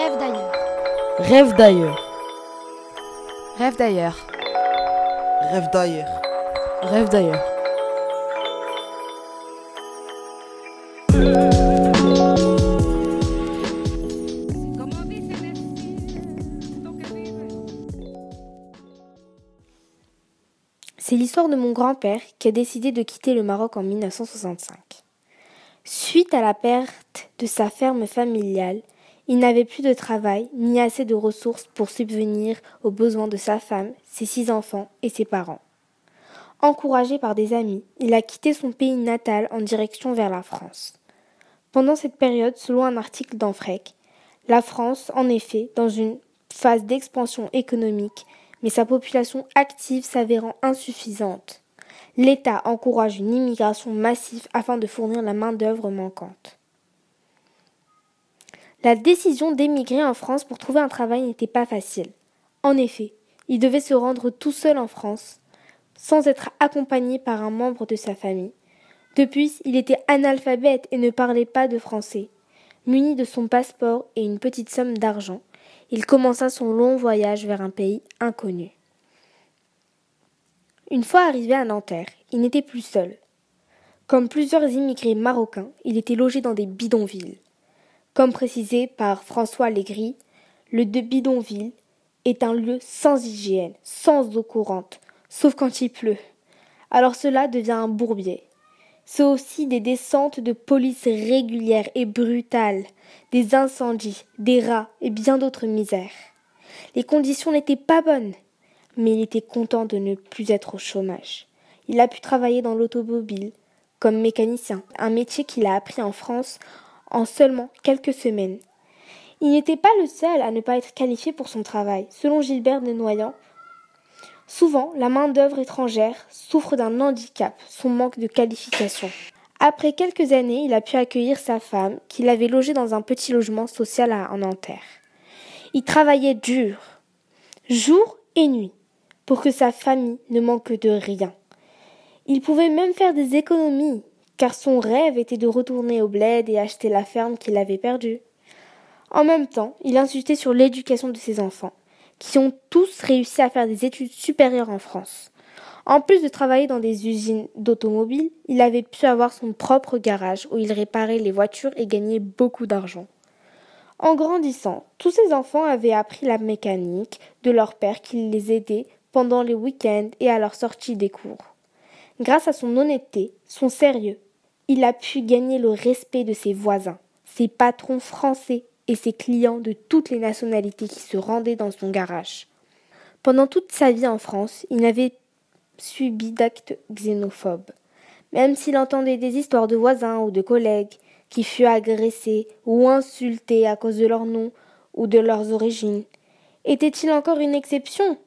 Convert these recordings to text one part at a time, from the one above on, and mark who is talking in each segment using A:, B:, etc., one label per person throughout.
A: Rêve d'ailleurs.
B: Rêve d'ailleurs.
C: Rêve d'ailleurs.
D: Rêve d'ailleurs.
B: Rêve d'ailleurs.
E: C'est l'histoire de mon grand-père qui a décidé de quitter le Maroc en 1965. Suite à la perte de sa ferme familiale, il n'avait plus de travail ni assez de ressources pour subvenir aux besoins de sa femme, ses six enfants et ses parents. Encouragé par des amis, il a quitté son pays natal en direction vers la France. Pendant cette période, selon un article d'Anfrec, la France, en effet, dans une phase d'expansion économique, mais sa population active s'avérant insuffisante. L'État encourage une immigration massive afin de fournir la main-d'œuvre manquante. La décision d'émigrer en France pour trouver un travail n'était pas facile. En effet, il devait se rendre tout seul en France, sans être accompagné par un membre de sa famille. Depuis, il était analphabète et ne parlait pas de français. Muni de son passeport et une petite somme d'argent, il commença son long voyage vers un pays inconnu. Une fois arrivé à Nanterre, il n'était plus seul. Comme plusieurs immigrés marocains, il était logé dans des bidonvilles. Comme précisé par François Legris, le de bidonville est un lieu sans hygiène, sans eau courante, sauf quand il pleut. Alors cela devient un bourbier. C'est aussi des descentes de police régulières et brutales, des incendies, des rats et bien d'autres misères. Les conditions n'étaient pas bonnes, mais il était content de ne plus être au chômage. Il a pu travailler dans l'automobile comme mécanicien, un métier qu'il a appris en France en seulement quelques semaines. Il n'était pas le seul à ne pas être qualifié pour son travail. Selon Gilbert de Noyant, Souvent, la main-d'œuvre étrangère souffre d'un handicap, son manque de qualification. Après quelques années, il a pu accueillir sa femme, qu'il avait logée dans un petit logement social à Nanterre. Il travaillait dur, jour et nuit, pour que sa famille ne manque de rien. Il pouvait même faire des économies, car son rêve était de retourner au bled et acheter la ferme qu'il avait perdue. En même temps, il insistait sur l'éducation de ses enfants qui ont tous réussi à faire des études supérieures en France. En plus de travailler dans des usines d'automobiles, il avait pu avoir son propre garage où il réparait les voitures et gagnait beaucoup d'argent. En grandissant, tous ses enfants avaient appris la mécanique de leur père qui les aidait pendant les week-ends et à leur sortie des cours. Grâce à son honnêteté, son sérieux, il a pu gagner le respect de ses voisins, ses patrons français et ses clients de toutes les nationalités qui se rendaient dans son garage. Pendant toute sa vie en France, il n'avait subi d'actes xénophobes. Même s'il entendait des histoires de voisins ou de collègues qui furent agressés ou insultés à cause de leur nom ou de leurs origines, était-il encore une exception?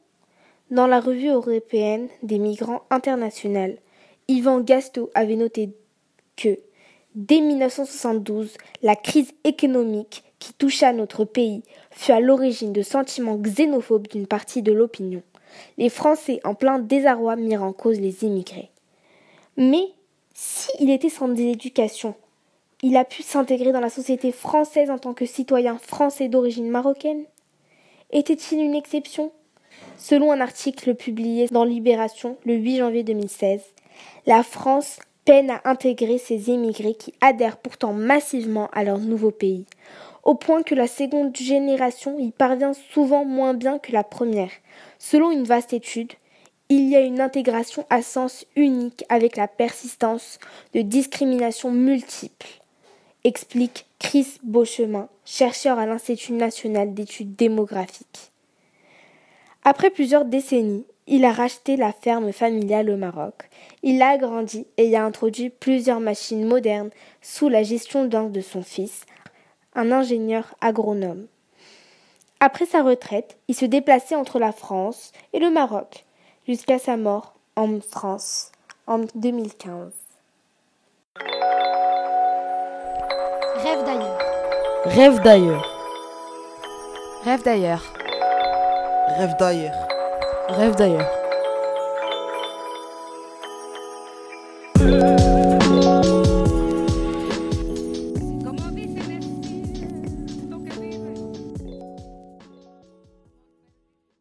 E: Dans la revue européenne des migrants internationaux, Yvan Gasto avait noté que, dès 1972, la crise économique qui toucha notre pays fut à l'origine de sentiments xénophobes d'une partie de l'opinion. Les Français, en plein désarroi, mirent en cause les immigrés. Mais, s'il était sans éducation, il a pu s'intégrer dans la société française en tant que citoyen français d'origine marocaine? Était-il une exception? Selon un article publié dans Libération le 8 janvier 2016, la France peine à intégrer ces immigrés qui adhèrent pourtant massivement à leur nouveau pays au point que la seconde génération y parvient souvent moins bien que la première. Selon une vaste étude, il y a une intégration à sens unique avec la persistance de discriminations multiples, explique Chris Beauchemin, chercheur à l'Institut national d'études démographiques. Après plusieurs décennies, il a racheté la ferme familiale au Maroc. Il l'a agrandie et y a introduit plusieurs machines modernes sous la gestion d'un de son fils, un ingénieur agronome. Après sa retraite, il se déplaçait entre la France et le Maroc, jusqu'à sa mort en France en 2015.
A: Rêve d'ailleurs.
B: Rêve d'ailleurs.
C: Rêve d'ailleurs.
D: Rêve d'ailleurs.
B: Rêve d'ailleurs.